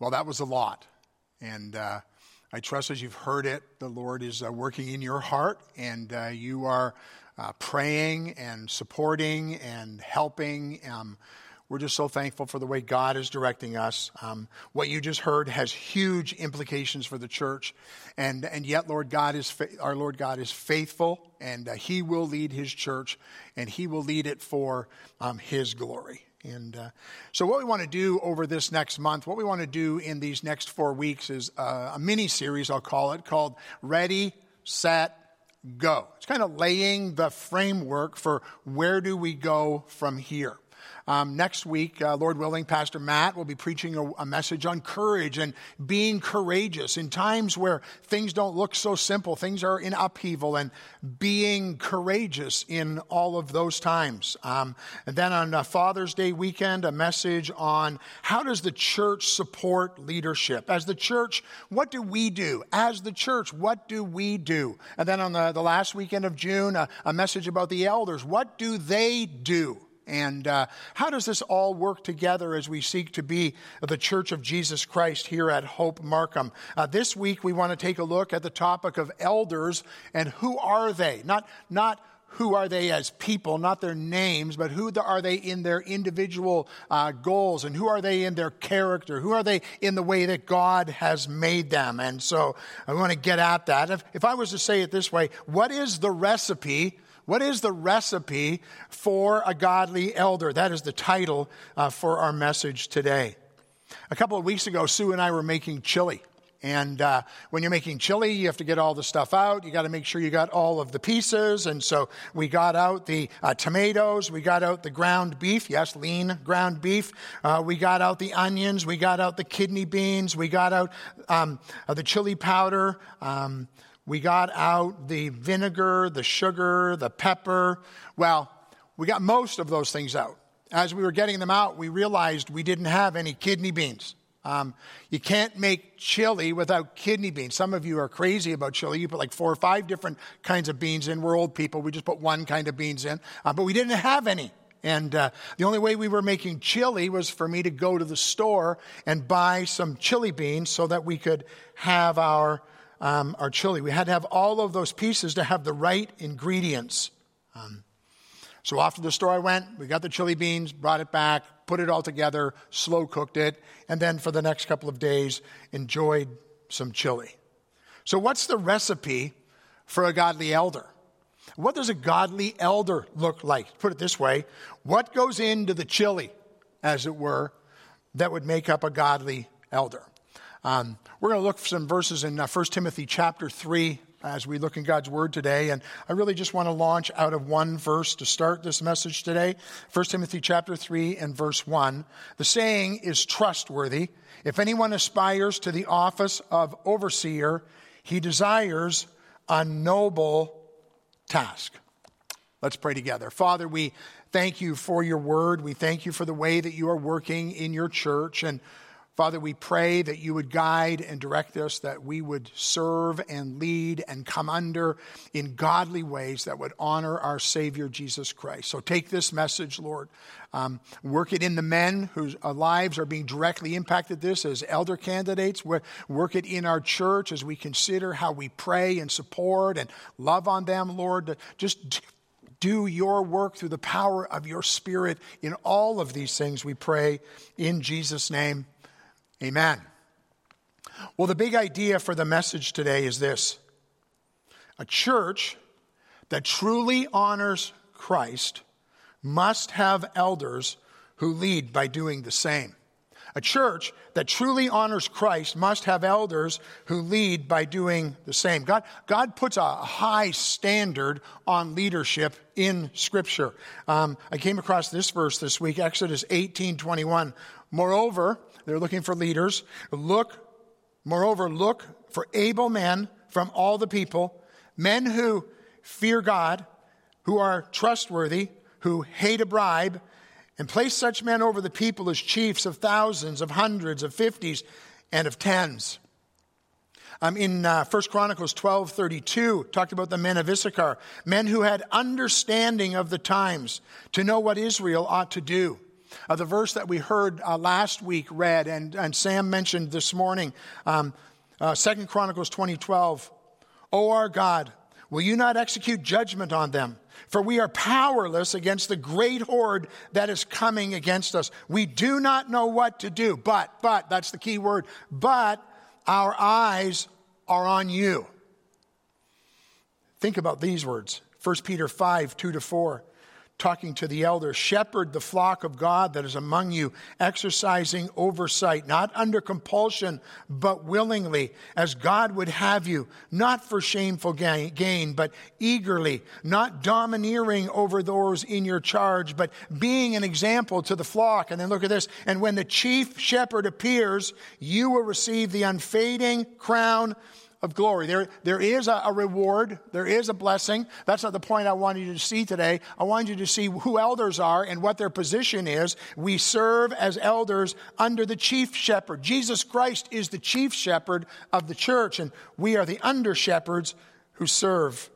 Well, that was a lot. And uh, I trust as you've heard it, the Lord is uh, working in your heart and uh, you are uh, praying and supporting and helping. Um, we're just so thankful for the way God is directing us. Um, what you just heard has huge implications for the church, and and yet, Lord God is fa- our Lord God is faithful, and uh, He will lead His church, and He will lead it for um, His glory. And uh, so, what we want to do over this next month, what we want to do in these next four weeks, is uh, a mini series. I'll call it called "Ready, Set, Go." It's kind of laying the framework for where do we go from here. Um, next week, uh, Lord willing, Pastor Matt will be preaching a, a, message on courage and being courageous in times where things don't look so simple, things are in upheaval, and being courageous in all of those times. Um, and then on Father's Day weekend, a message on how does the church support leadership? As the church, what do we do? As the church, what do we do? And then on the, the last weekend of June, a message about the elders. What do they do? And uh, how does this all work together as we seek to be the Church of Jesus Christ here at Hope Markham? Uh, this week, we want to take a look at the topic of elders and who are they? Not, not who are they as people, not their names, but who are they in their individual uh, goals and who are they in their character? Who are they in the way that God has made them? And so I want to get at that. If, if I was to say it this way, what is the recipe? What is the recipe for a godly elder? That is the title uh, for our message today. A couple of weeks ago, Sue and I were making chili. And uh, when you're making chili, you have to get all the stuff out. You got to make sure you got all of the pieces. And so we got out the uh, tomatoes. We got out the ground beef. Yes, lean ground beef. Uh, we got out the onions. We got out the kidney beans. We got out um, uh, the chili powder. Um, we got out the vinegar, the sugar, the pepper. Well, we got most of those things out. As we were getting them out, we realized we didn't have any kidney beans. Um, you can't make chili without kidney beans. Some of you are crazy about chili. You put like four or five different kinds of beans in. We're old people. We just put one kind of beans in. Uh, but we didn't have any. And uh, the only way we were making chili was for me to go to the store and buy some chili beans so that we could have our um, our chili. We had to have all of those pieces to have the right ingredients. Um, so off to the store I went. We got the chili beans, brought it back, put it all together, slow cooked it, and then for the next couple of days enjoyed some chili. So, what's the recipe for a godly elder? What does a godly elder look like? Put it this way what goes into the chili, as it were, that would make up a godly elder? Um, we're going to look for some verses in uh, 1 Timothy chapter 3 as we look in God's Word today. And I really just want to launch out of one verse to start this message today. 1 Timothy chapter 3 and verse 1. The saying is trustworthy. If anyone aspires to the office of overseer, he desires a noble task. Let's pray together. Father, we thank you for your word. We thank you for the way that you are working in your church. And Father, we pray that you would guide and direct us, that we would serve and lead and come under in godly ways that would honor our Savior Jesus Christ. So take this message, Lord. Um, work it in the men whose uh, lives are being directly impacted this as elder candidates. Work it in our church as we consider how we pray and support and love on them, Lord. Just do your work through the power of your Spirit in all of these things, we pray in Jesus' name. Amen. Well, the big idea for the message today is this a church that truly honors Christ must have elders who lead by doing the same. A church that truly honors Christ must have elders who lead by doing the same. God, God puts a high standard on leadership in Scripture. Um, I came across this verse this week, Exodus 18 21. Moreover, they're looking for leaders. Look, moreover, look for able men from all the people, men who fear God, who are trustworthy, who hate a bribe, and place such men over the people as chiefs of thousands, of hundreds, of fifties, and of tens. Um, in uh, 1 Chronicles 12 32, talked about the men of Issachar, men who had understanding of the times to know what Israel ought to do. Uh, the verse that we heard uh, last week read and, and Sam mentioned this morning, um, uh, 2 Chronicles 2012. O our God, will you not execute judgment on them? For we are powerless against the great horde that is coming against us. We do not know what to do, but, but, that's the key word, but our eyes are on you. Think about these words 1 Peter 5 2 to 4 talking to the elders shepherd the flock of God that is among you, exercising oversight, not under compulsion, but willingly, as God would have you, not for shameful gain, but eagerly, not domineering over those in your charge, but being an example to the flock. And then look at this. And when the chief shepherd appears, you will receive the unfading crown of glory. There, there is a, a, reward, there is a blessing. That's not the point I wanted you to see today. I wanted you to see who elders are and what their position is. We serve as elders under the chief shepherd. Jesus Christ is the chief shepherd of the church, and we are the under shepherds who serve.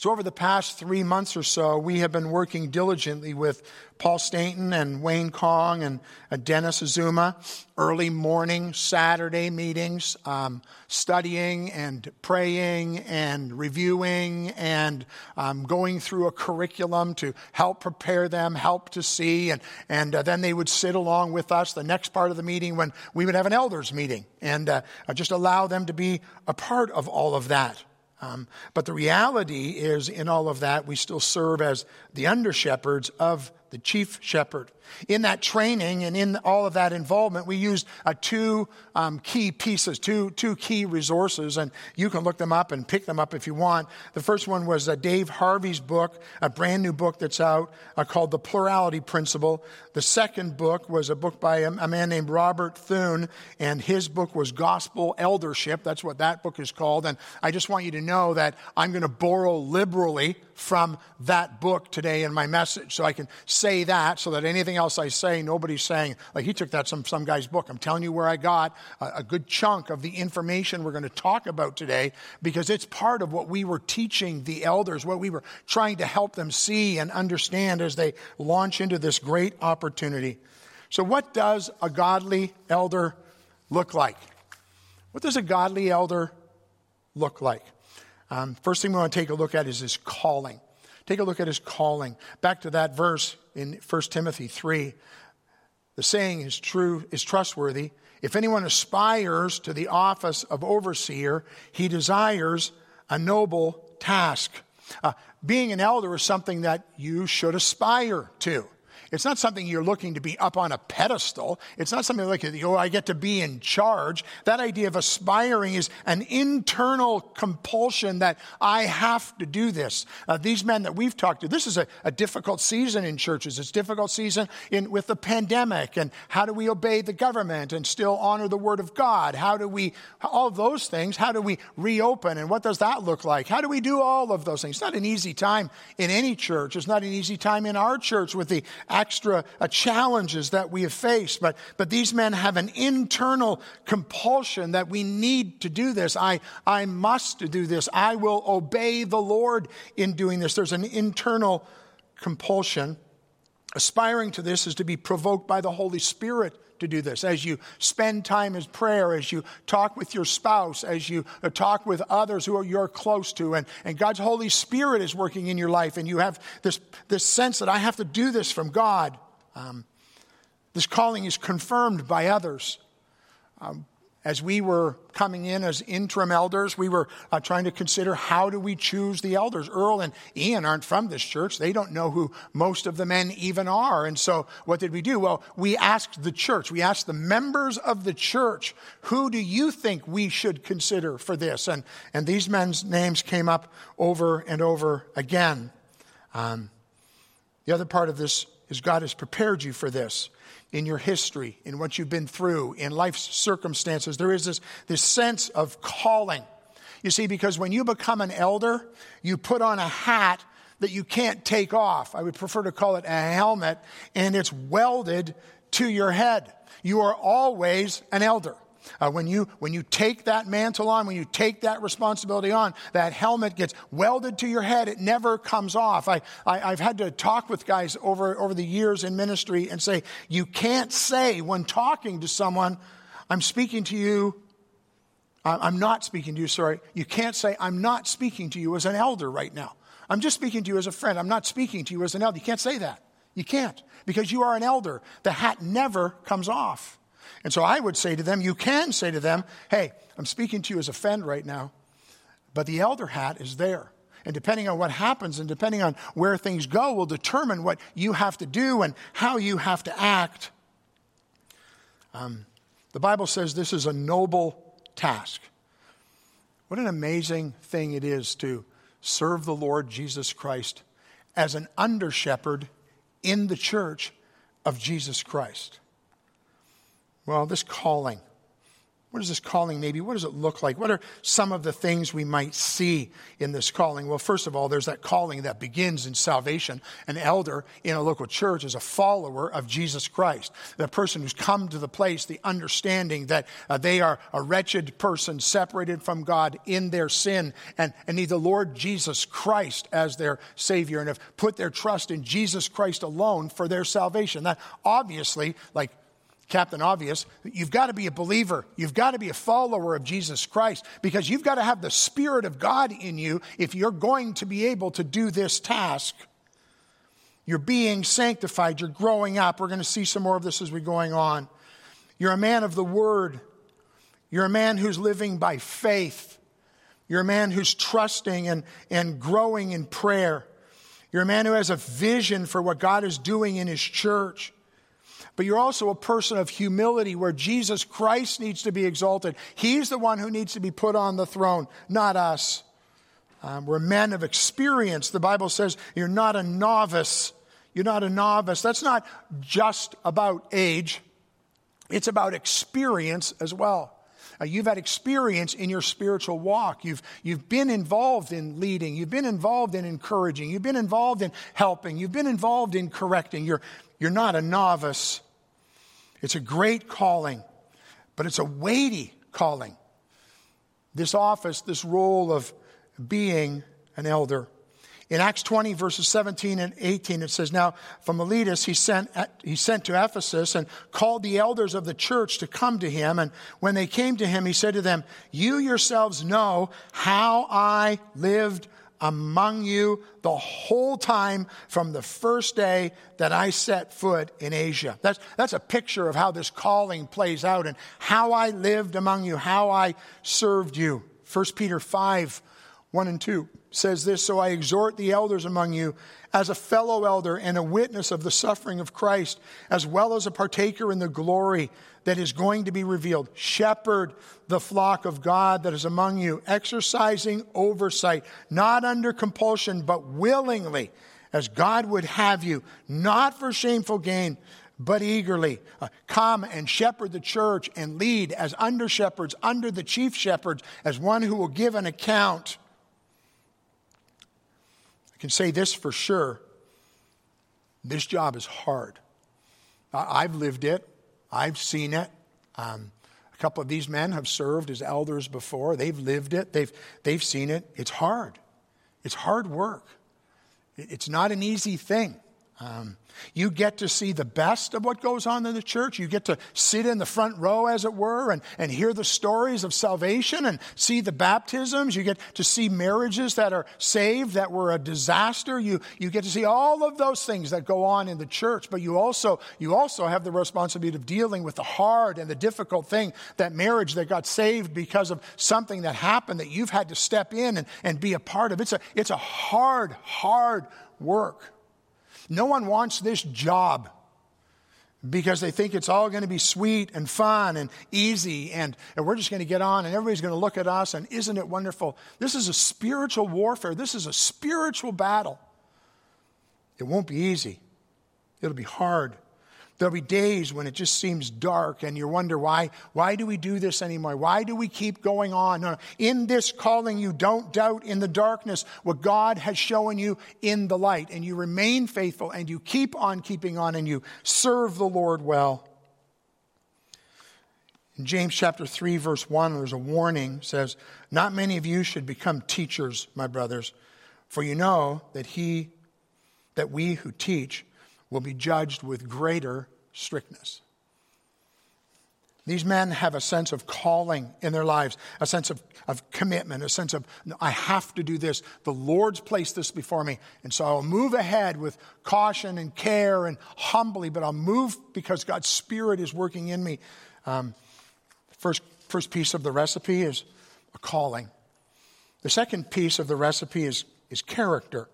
So, over the past three months or so, we have been working diligently with Paul Stainton and Wayne Kong and Dennis Azuma, early morning Saturday meetings, um, studying and praying and reviewing and um, going through a curriculum to help prepare them, help to see. And, and uh, then they would sit along with us the next part of the meeting when we would have an elders meeting and uh, just allow them to be a part of all of that. Um, but the reality is, in all of that, we still serve as the under shepherds of the chief shepherd. In that training and in all of that involvement, we used uh, two um, key pieces, two, two key resources, and you can look them up and pick them up if you want. The first one was uh, Dave Harvey's book, a brand new book that's out uh, called The Plurality Principle. The second book was a book by a, a man named Robert Thune, and his book was Gospel Eldership. That's what that book is called. And I just want you to know that I'm going to borrow liberally from that book today in my message. So I can say that so that anything else I say, nobody's saying, like he took that from some guy's book. I'm telling you where I got a, a good chunk of the information we're going to talk about today because it's part of what we were teaching the elders, what we were trying to help them see and understand as they launch into this great opportunity. So, what does a godly elder look like? What does a godly elder look like? Um, first thing we want to take a look at is his calling. Take a look at his calling. Back to that verse in 1 Timothy 3. The saying is true, is trustworthy. If anyone aspires to the office of overseer, he desires a noble task. Uh, being an elder is something that you should aspire to. It's not something you're looking to be up on a pedestal. It's not something like, oh, I get to be in charge. That idea of aspiring is an internal compulsion that I have to do this. Uh, these men that we've talked to, this is a, a difficult season in churches. It's a difficult season in, with the pandemic and how do we obey the government and still honor the word of God? How do we, all those things, how do we reopen and what does that look like? How do we do all of those things? It's not an easy time in any church. It's not an easy time in our church with the extra uh, challenges that we have faced. But, but these men have an internal compulsion that we need to do this. I, I must do this. I will obey the Lord in doing this. There's an internal compulsion. Aspiring to this is to be provoked by the Holy Spirit to do this. As you spend time in prayer, as you talk with your spouse, as you uh, talk with others who you're close to, and, and God's Holy Spirit is working in your life, and you have this, this sense that I have to do this from God. Um, this calling is confirmed by others. Um, as we were coming in as interim elders, we were uh, trying to consider how do we choose the elders. Earl and Ian aren't from this church. They don't know who most of the men even are. And so what did we do? Well, we asked the church, we asked the members of the church, who do you think we should consider for this? And, and these men's names came up over and over again. Um, the other part of this is God has prepared you for this in your history, in what you've been through, in life's circumstances. There is this, this sense of calling. You see, because when you become an elder, you put on a hat that you can't take off. I would prefer to call it a helmet, and it's welded to your head. You are always an elder. Uh, when, you, when you take that mantle on, when you take that responsibility on, that helmet gets welded to your head. It never comes off. I, I, I've had to talk with guys over, over the years in ministry and say, you can't say when talking to someone, I'm speaking to you I'm not speaking to you, sorry. You can't say, I'm not speaking to you as an elder right now. I'm just speaking to you as a friend. I'm not speaking to you as an elder. You can't say that. You can't because you are an elder. The hat never comes off. And so I would say to them, you can say to them, hey, I'm speaking to you as a friend right now, but the elder hat is there. And depending on what happens and depending on where things go, will determine what you have to do and how you have to act. Um, the Bible says this is a noble task. What an amazing thing it is to serve the Lord Jesus Christ as an under shepherd in the church of Jesus Christ. Well, this calling what is this calling maybe? What does it look like? What are some of the things we might see in this calling? Well, first of all, there's that calling that begins in salvation. An elder in a local church is a follower of Jesus Christ. The person who's come to the place, the understanding that uh, they are a wretched person separated from God in their sin and, and need the Lord Jesus Christ as their Savior and have put their trust in Jesus Christ alone for their salvation. That obviously, like Captain Obvious, you've got to be a believer. You've got to be a follower of Jesus Christ because you've got to have the Spirit of God in you if you're going to be able to do this task. You're being sanctified. You're growing up. We're going to see some more of this as we're going on. You're a man of the Word. You're a man who's living by faith. You're a man who's trusting and, and growing in prayer. You're a man who has a vision for what God is doing in his church but you're also a person of humility where Jesus Christ needs to be exalted. He's the one who needs to be put on the throne, not us. Um, we're men of experience. The Bible says you're not a novice. You're not a novice. That's not just about age, it's about experience as well. Uh, you've had experience in your spiritual walk. You've, you've been involved in leading. You've been involved in encouraging. You've been involved in helping. You've been involved in correcting. You're, you're not a novice. It's a great calling, but it's a weighty calling. This office, this role of being an elder. In Acts 20, verses 17 and 18, it says, Now from Miletus he sent, he sent to Ephesus and called the elders of the church to come to him. And when they came to him, he said to them, You yourselves know how I lived among you the whole time from the first day that I set foot in Asia. That's, that's a picture of how this calling plays out and how I lived among you, how I served you. 1 Peter 5 1 and 2 says this So I exhort the elders among you as a fellow elder and a witness of the suffering of Christ, as well as a partaker in the glory that is going to be revealed. Shepherd the flock of God that is among you, exercising oversight, not under compulsion, but willingly, as God would have you, not for shameful gain, but eagerly. Uh, come and shepherd the church and lead as under shepherds, under the chief shepherds, as one who will give an account. Can say this for sure this job is hard. I've lived it. I've seen it. Um, a couple of these men have served as elders before. They've lived it, they've, they've seen it. It's hard. It's hard work. It's not an easy thing. Um, you get to see the best of what goes on in the church. You get to sit in the front row, as it were, and, and hear the stories of salvation and see the baptisms. You get to see marriages that are saved that were a disaster. You, you get to see all of those things that go on in the church, but you also, you also have the responsibility of dealing with the hard and the difficult thing, that marriage that got saved because of something that happened that you've had to step in and, and be a part of. It's a, it's a hard, hard work. No one wants this job because they think it's all going to be sweet and fun and easy and, and we're just going to get on and everybody's going to look at us and isn't it wonderful? This is a spiritual warfare. This is a spiritual battle. It won't be easy. It'll be hard. There'll be days when it just seems dark and you wonder why, why do we do this anymore? Why do we keep going on? No. In this calling, you don't doubt in the darkness what God has shown you in the light and you remain faithful and you keep on keeping on and you serve the Lord well. In James chapter 3, verse 1, there's a warning says, Not many of you should become teachers, my brothers, for you know that he that we who teach will be judged with greater strictness. These men have a sense of calling in their lives, a sense of, of commitment, a sense of, I have to do this. The Lord's placed this before me. And so I'll move ahead with caution and care and humbly, but I'll move because God's Spirit is working in me. Um, first, first piece of the recipe is a calling. The second piece of the recipe is, is character.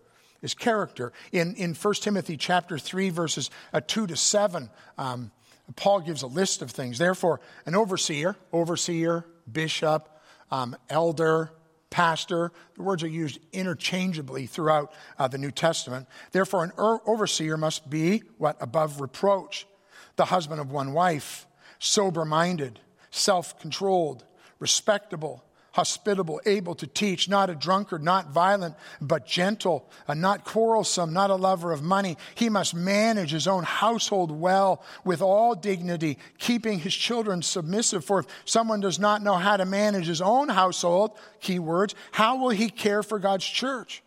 Is character. In, in 1 Timothy chapter 3, verses uh, 2 to 7, um, Paul gives a list of things. Therefore, an overseer, overseer, bishop, um, elder, pastor, the words are used interchangeably throughout uh, the New Testament. Therefore, an er- overseer must be what? Above reproach, the husband of one wife, sober minded, self controlled, respectable hospitable, able to teach, not a drunkard, not violent, but gentle, uh, not quarrelsome, not a lover of money. He must manage his own household well with all dignity, keeping his children submissive. For if someone does not know how to manage his own household, key words, how will he care for God's church?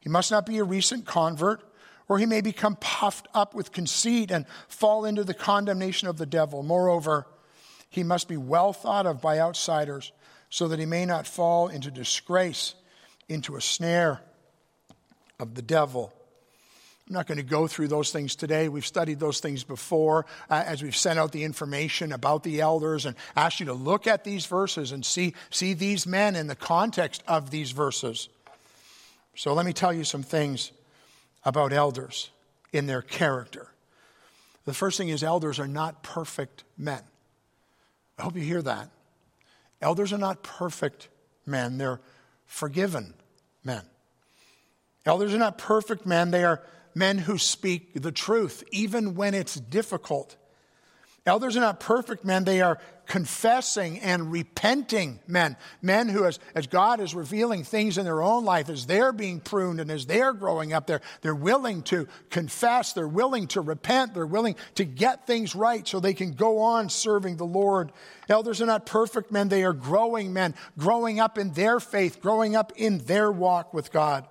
He must not be a recent convert or he may become puffed up with conceit and fall into the condemnation of the devil. Moreover, he must be well thought of by outsiders so that he may not fall into disgrace, into a snare of the devil. I'm not going to go through those things today. We've studied those things before uh, as we've sent out the information about the elders and asked you to look at these verses and see, see these men in the context of these verses. So let me tell you some things about elders in their character. The first thing is, elders are not perfect men. I hope you hear that. Elders are not perfect men, they're forgiven men. Elders are not perfect men, they are men who speak the truth, even when it's difficult. Elders are not perfect men, they are confessing and repenting men. Men who, as, as God is revealing things in their own life, as they're being pruned and as they're growing up, they're, they're willing to confess, they're willing to repent, they're willing to get things right so they can go on serving the Lord. Elders are not perfect men, they are growing men, growing up in their faith, growing up in their walk with God.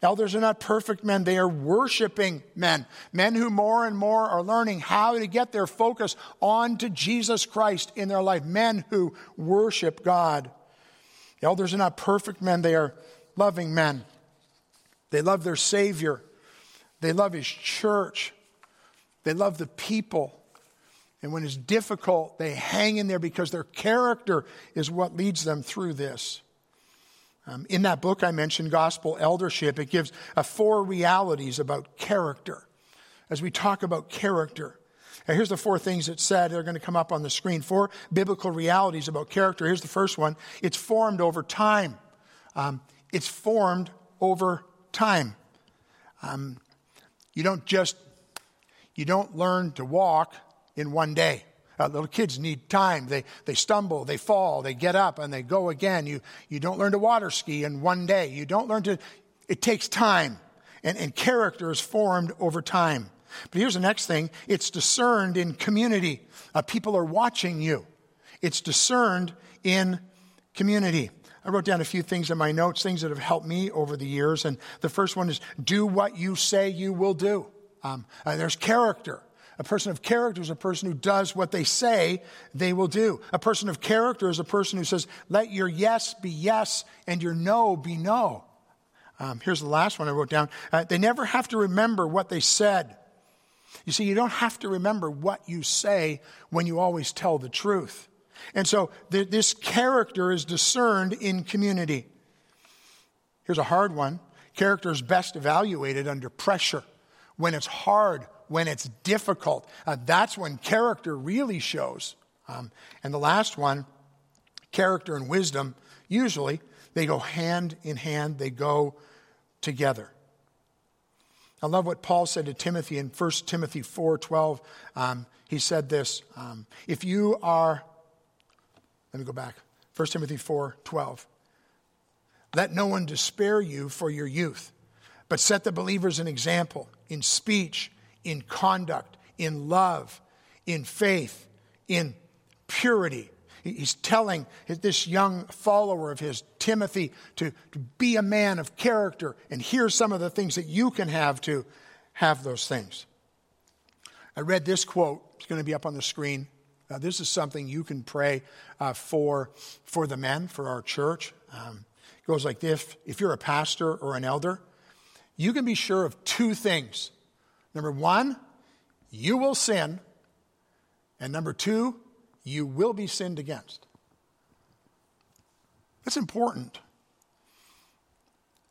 Elders are not perfect men, they are worshiping men. Men who more and more are learning how to get their focus onto Jesus Christ in their life. Men who worship God. Elders are not perfect men, they are loving men. They love their Savior, they love His church, they love the people. And when it's difficult, they hang in there because their character is what leads them through this. Um, in that book I mentioned, Gospel Eldership, it gives uh, four realities about character. As we talk about character, now here's the four things it said. They're going to come up on the screen. Four biblical realities about character. Here's the first one it's formed over time. Um, it's formed over time. Um, you don't just, you don't learn to walk in one day. Uh, little kids need time. They, they stumble, they fall, they get up, and they go again. You, you don't learn to water ski in one day. You don't learn to, it takes time. And, and character is formed over time. But here's the next thing it's discerned in community. Uh, people are watching you, it's discerned in community. I wrote down a few things in my notes, things that have helped me over the years. And the first one is do what you say you will do. Um, uh, there's character. A person of character is a person who does what they say they will do. A person of character is a person who says, let your yes be yes and your no be no. Um, here's the last one I wrote down. Uh, they never have to remember what they said. You see, you don't have to remember what you say when you always tell the truth. And so th- this character is discerned in community. Here's a hard one character is best evaluated under pressure when it's hard when it's difficult. Uh, that's when character really shows. Um, and the last one, character and wisdom, usually they go hand in hand, they go together. I love what Paul said to Timothy in 1 Timothy 4:12. Um, he said this: um, If you are, let me go back. 1 Timothy 4:12. Let no one despair you for your youth, but set the believers an example in speech, in conduct, in love, in faith, in purity. He's telling this young follower of his, Timothy, to, to be a man of character. And here's some of the things that you can have to have those things. I read this quote, it's going to be up on the screen. Uh, this is something you can pray uh, for, for the men, for our church. Um, it goes like this If you're a pastor or an elder, you can be sure of two things. Number one, you will sin. And number two, you will be sinned against. That's important.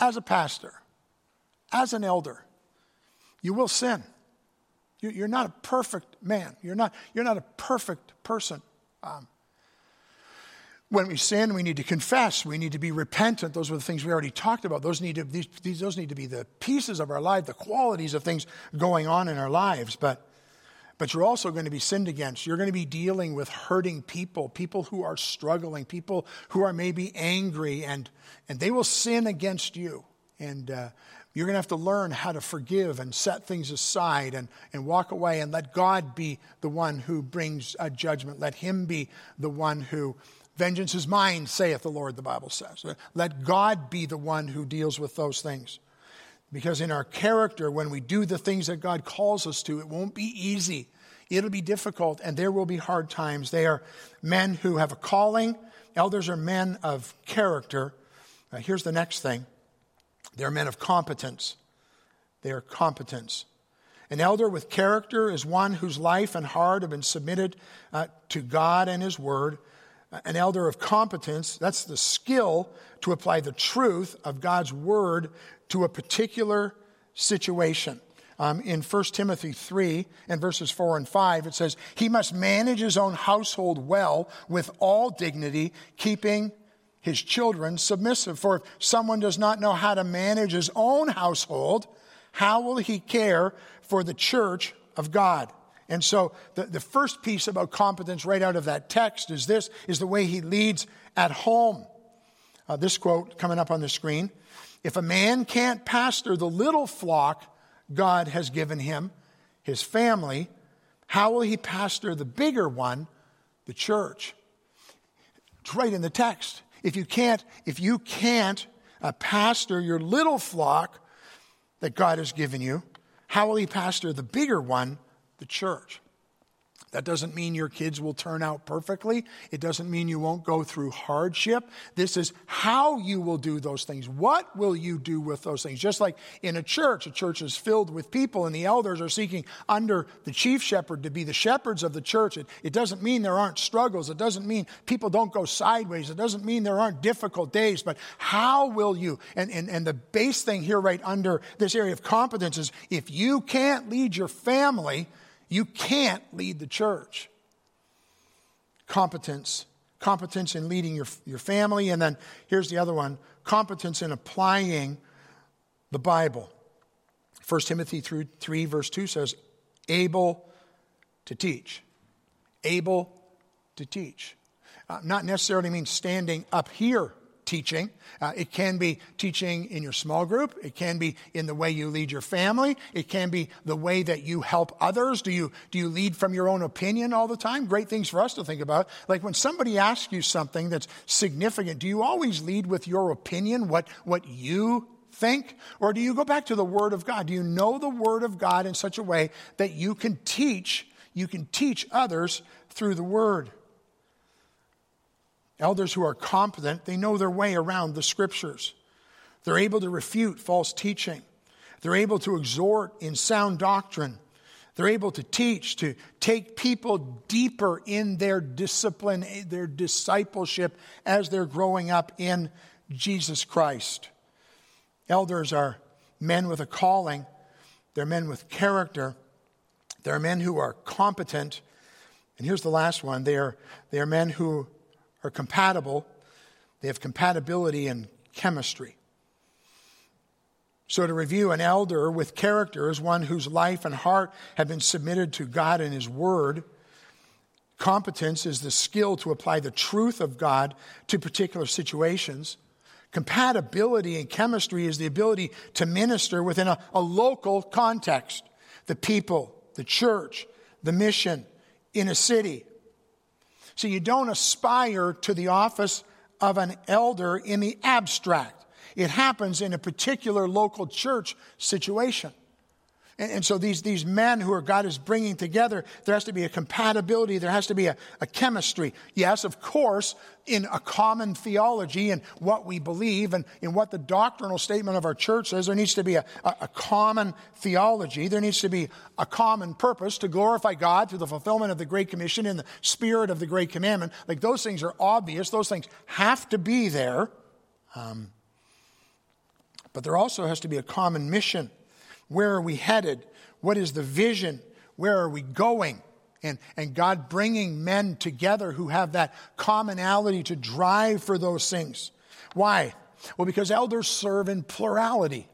As a pastor, as an elder, you will sin. You're not a perfect man. You're not, you're not a perfect person. Um, when we sin, we need to confess. We need to be repentant. Those were the things we already talked about. Those need to, these, these, those need to be the pieces of our life, the qualities of things going on in our lives. But but you're also going to be sinned against. You're going to be dealing with hurting people, people who are struggling, people who are maybe angry, and, and they will sin against you. And uh, you're going to have to learn how to forgive and set things aside and, and walk away and let God be the one who brings a judgment. Let Him be the one who, vengeance is mine, saith the Lord, the Bible says. Let God be the one who deals with those things. Because in our character, when we do the things that God calls us to, it won't be easy. It'll be difficult, and there will be hard times. They are men who have a calling, elders are men of character. Uh, here's the next thing they're men of competence. They are competence. An elder with character is one whose life and heart have been submitted uh, to God and His Word. An elder of competence, that's the skill to apply the truth of God's Word to a particular situation. Um, in 1 Timothy 3 and verses 4 and 5, it says, He must manage his own household well with all dignity, keeping his children submissive. For if someone does not know how to manage his own household, how will he care for the church of God? And so the, the first piece about competence right out of that text is this, is the way he leads at home. Uh, this quote coming up on the screen. If a man can't pastor the little flock God has given him, his family, how will he pastor the bigger one, the church? It's right in the text. If you can't, if you can't uh, pastor your little flock that God has given you, how will he pastor the bigger one, the church? That doesn't mean your kids will turn out perfectly. It doesn't mean you won't go through hardship. This is how you will do those things. What will you do with those things? Just like in a church, a church is filled with people and the elders are seeking under the chief shepherd to be the shepherds of the church. It, it doesn't mean there aren't struggles. It doesn't mean people don't go sideways. It doesn't mean there aren't difficult days, but how will you? And, and, and the base thing here right under this area of competence is if you can't lead your family, you can't lead the church. Competence. Competence in leading your, your family. And then here's the other one competence in applying the Bible. 1 Timothy 3, 3 verse 2 says, able to teach. Able to teach. Uh, not necessarily means standing up here teaching. Uh, it can be teaching in your small group. It can be in the way you lead your family. It can be the way that you help others. Do you, do you lead from your own opinion all the time? Great things for us to think about. Like when somebody asks you something that's significant, do you always lead with your opinion, what, what you think? Or do you go back to the Word of God? Do you know the Word of God in such a way that you can teach, you can teach others through the Word? Elders who are competent, they know their way around the scriptures. They're able to refute false teaching. They're able to exhort in sound doctrine. They're able to teach, to take people deeper in their discipline, their discipleship as they're growing up in Jesus Christ. Elders are men with a calling, they're men with character, they're men who are competent. And here's the last one they are, they are men who are compatible, they have compatibility in chemistry. So, to review, an elder with character is one whose life and heart have been submitted to God and His Word. Competence is the skill to apply the truth of God to particular situations. Compatibility in chemistry is the ability to minister within a, a local context the people, the church, the mission, in a city. So you don't aspire to the office of an elder in the abstract. It happens in a particular local church situation. And, and, so these, these men who are God is bringing together, there has to be a compatibility, there has to be a, a chemistry. Yes, of course, in a common theology and what we believe and in what the doctrinal statement of our church says, there needs to be a, a, a common theology. There needs to be a common purpose to glorify God through the fulfillment of the Great Commission in the spirit of the Great Commandment. Like those things are obvious, those things have to be there. Um, but there also has to be a common mission. Where are we headed? What is the vision? Where are we going? And, and God bringing men together who have that commonality to drive for those things. Why? Well, because elders serve in plurality.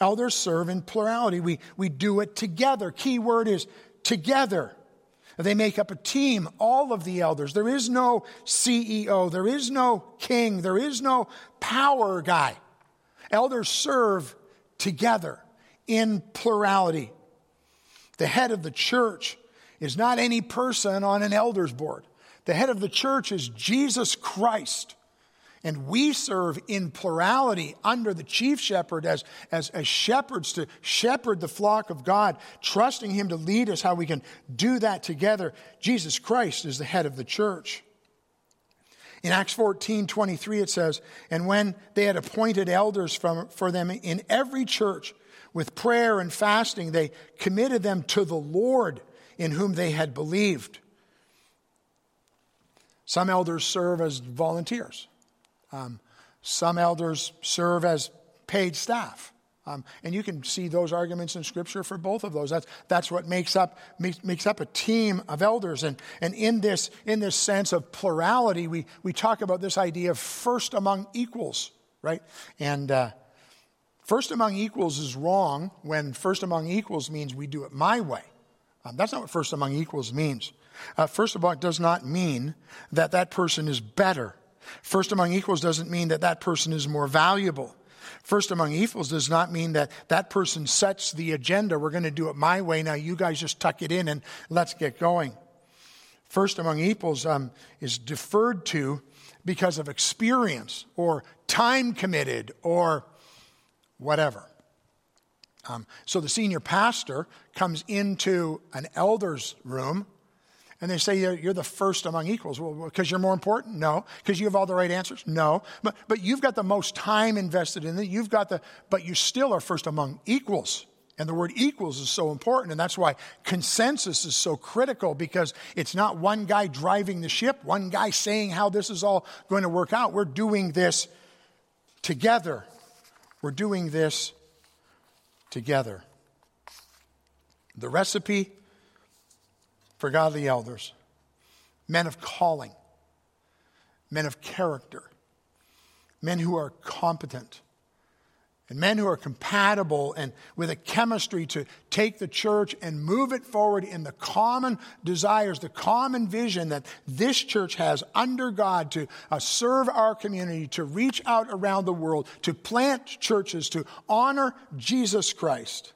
Elders serve in plurality. We, we do it together. Key word is together. They make up a team, all of the elders. There is no CEO, there is no king, there is no power guy. Elders serve together in plurality. The head of the church is not any person on an elders board. The head of the church is Jesus Christ. And we serve in plurality under the chief shepherd as, as, as shepherds to shepherd the flock of God, trusting him to lead us how we can do that together. Jesus Christ is the head of the church. In Acts 14 23, it says, And when they had appointed elders from, for them in every church, with prayer and fasting, they committed them to the Lord in whom they had believed. Some elders serve as volunteers. Um, some elders serve as paid staff. Um, and you can see those arguments in Scripture for both of those. That's, that's what makes up, makes, makes up a team of elders. And, and in, this, in this sense of plurality, we, we talk about this idea of first among equals, right? And uh, First among equals is wrong when first among equals means we do it my way. Um, that's not what first among equals means. Uh, first among does not mean that that person is better. First among equals doesn't mean that that person is more valuable. First among equals does not mean that that person sets the agenda. We're going to do it my way. Now you guys just tuck it in and let's get going. First among equals um, is deferred to because of experience or time committed or whatever. Um, so the senior pastor comes into an elder's room and they say you're the first among equals. Well, because you're more important? No. Because you have all the right answers? No. But, but you've got the most time invested in it. You've got the, but you still are first among equals. And the word equals is so important. And that's why consensus is so critical because it's not one guy driving the ship, one guy saying how this is all going to work out. We're doing this together. We're doing this together. The recipe for godly elders. Men of calling, men of character, men who are competent, and men who are compatible and with a chemistry to take the church and move it forward in the common desires, the common vision that this church has under God to uh, serve our community, to reach out around the world, to plant churches, to honor Jesus Christ.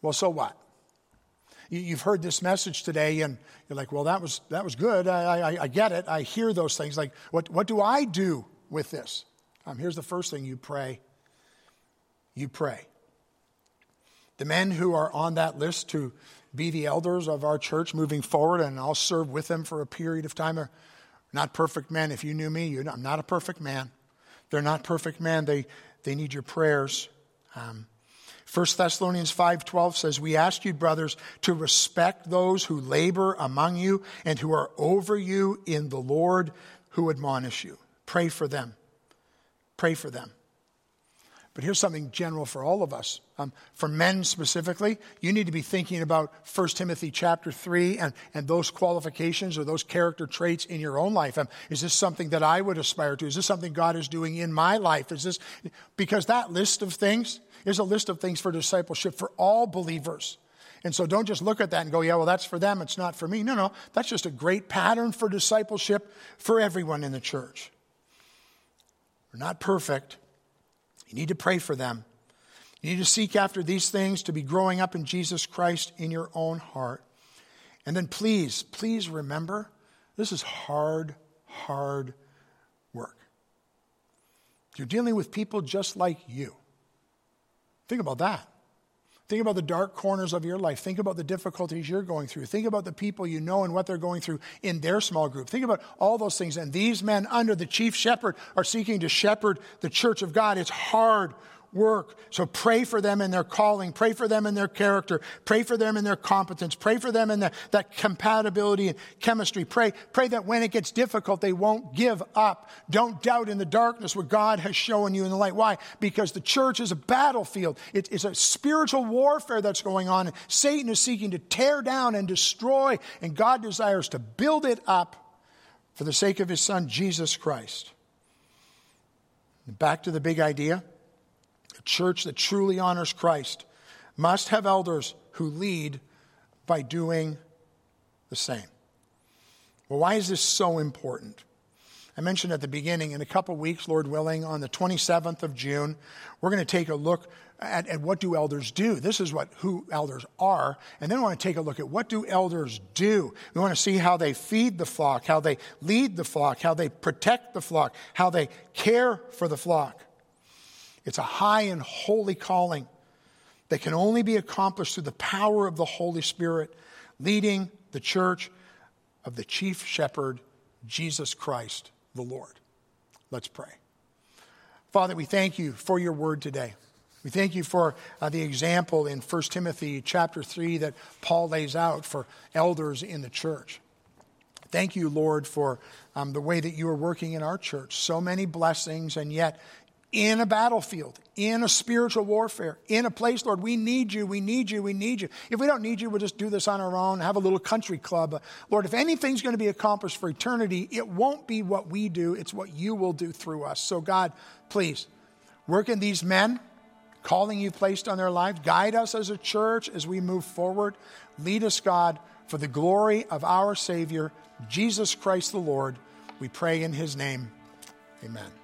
Well, so what? You've heard this message today, and you're like, well, that was, that was good. I, I, I get it. I hear those things. Like, what, what do I do with this? Um, here's the first thing you pray you pray. The men who are on that list to be the elders of our church moving forward, and I'll serve with them for a period of time, are not perfect men. If you knew me, I'm not a perfect man. They're not perfect men. They, they need your prayers. Um, 1 Thessalonians 5:12 says, "We ask you, brothers, to respect those who labor among you and who are over you in the Lord, who admonish you. Pray for them." Pray for them. But here's something general for all of us. Um, for men specifically, you need to be thinking about 1 Timothy chapter 3 and, and those qualifications or those character traits in your own life. Um, is this something that I would aspire to? Is this something God is doing in my life? Is this because that list of things is a list of things for discipleship for all believers. And so don't just look at that and go, yeah, well, that's for them, it's not for me. No, no, that's just a great pattern for discipleship for everyone in the church. They're not perfect. You need to pray for them. You need to seek after these things to be growing up in Jesus Christ in your own heart. And then please, please remember this is hard, hard work. You're dealing with people just like you. Think about that. Think about the dark corners of your life. Think about the difficulties you're going through. Think about the people you know and what they're going through in their small group. Think about all those things. And these men under the chief shepherd are seeking to shepherd the church of God. It's hard work. So pray for them in their calling, pray for them in their character, pray for them in their competence, pray for them in the, that compatibility and chemistry. Pray, pray that when it gets difficult, they won't give up. Don't doubt in the darkness what God has shown you in the light. Why? Because the church is a battlefield. It, it's a spiritual warfare that's going on. Satan is seeking to tear down and destroy, and God desires to build it up for the sake of his son, Jesus Christ. Back to the big idea church that truly honors Christ must have elders who lead by doing the same. Well, why is this so important? I mentioned at the beginning, in a couple weeks, Lord willing, on the 27th of June, we're going to take a look at, at, what do elders do. This is what who elders are, and then we want to take a look at what do elders do. We want to see how they feed the flock, how they lead the flock, how they protect the flock, how they care for the flock. It's a high and holy calling that can only be accomplished through the power of the Holy Spirit leading the church of the chief shepherd, Jesus Christ the Lord. Let's pray. Father, we thank you for your word today. We thank you for uh, the example in 1 Timothy chapter 3 that Paul lays out for elders in the church. Thank you, Lord, for um, the way that you are working in our church. So many blessings, and yet in a battlefield, in a spiritual warfare, in a place, Lord, we need you, we need you, we need you. If we don't need you, we'll just do this on our own, have a little country club. Lord, if anything's going to be accomplished for eternity, it won't be what we do, it's what you will do through us. So, God, please work in these men, calling you've placed on their lives. Guide us as a church as we move forward. Lead us, God, for the glory of our Savior, Jesus Christ the Lord. We pray in his name. Amen.